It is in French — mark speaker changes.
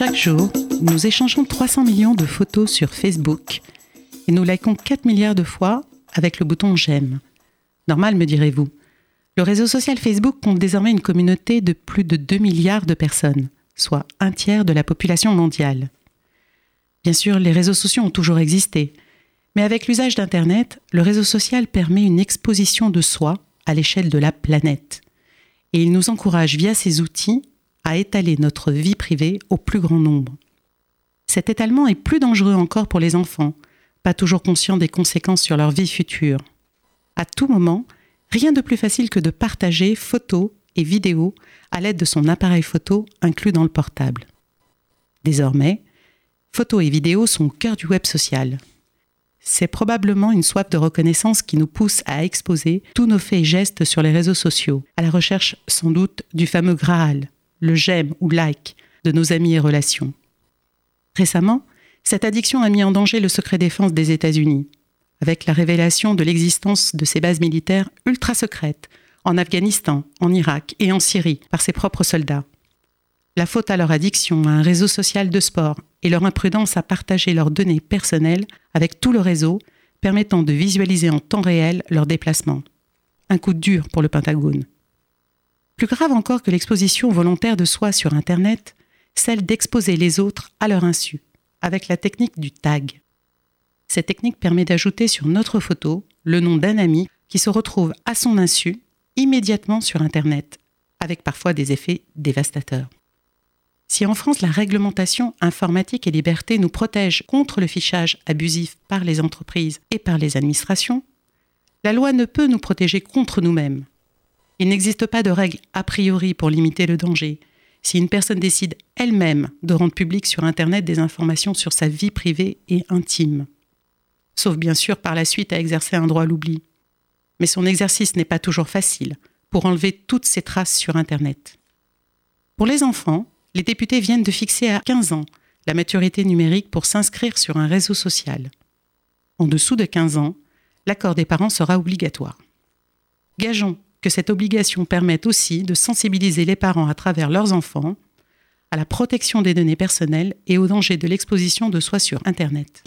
Speaker 1: Chaque jour, nous échangeons 300 millions de photos sur Facebook et nous likons 4 milliards de fois avec le bouton j'aime. Normal, me direz-vous. Le réseau social Facebook compte désormais une communauté de plus de 2 milliards de personnes, soit un tiers de la population mondiale. Bien sûr, les réseaux sociaux ont toujours existé, mais avec l'usage d'Internet, le réseau social permet une exposition de soi à l'échelle de la planète. Et il nous encourage via ces outils à étaler notre vie privée au plus grand nombre. Cet étalement est plus dangereux encore pour les enfants, pas toujours conscients des conséquences sur leur vie future. À tout moment, rien de plus facile que de partager photos et vidéos à l'aide de son appareil photo inclus dans le portable. Désormais, photos et vidéos sont au cœur du web social. C'est probablement une soif de reconnaissance qui nous pousse à exposer tous nos faits et gestes sur les réseaux sociaux, à la recherche sans doute du fameux Graal, le j'aime ou like de nos amis et relations. Récemment, cette addiction a mis en danger le secret défense des États-Unis, avec la révélation de l'existence de ces bases militaires ultra secrètes en Afghanistan, en Irak et en Syrie par ses propres soldats. La faute à leur addiction à un réseau social de sport et leur imprudence à partager leurs données personnelles avec tout le réseau permettant de visualiser en temps réel leurs déplacements. Un coup dur pour le Pentagone. Plus grave encore que l'exposition volontaire de soi sur Internet, celle d'exposer les autres à leur insu, avec la technique du tag. Cette technique permet d'ajouter sur notre photo le nom d'un ami qui se retrouve à son insu immédiatement sur Internet, avec parfois des effets dévastateurs. Si en France la réglementation informatique et liberté nous protège contre le fichage abusif par les entreprises et par les administrations, la loi ne peut nous protéger contre nous-mêmes. Il n'existe pas de règle a priori pour limiter le danger. Si une personne décide elle-même de rendre public sur Internet des informations sur sa vie privée et intime, sauf bien sûr par la suite à exercer un droit à l'oubli. Mais son exercice n'est pas toujours facile pour enlever toutes ces traces sur Internet. Pour les enfants, les députés viennent de fixer à 15 ans la maturité numérique pour s'inscrire sur un réseau social. En dessous de 15 ans, l'accord des parents sera obligatoire. Gageons que cette obligation permette aussi de sensibiliser les parents à travers leurs enfants à la protection des données personnelles et au danger de l'exposition de soi sur Internet.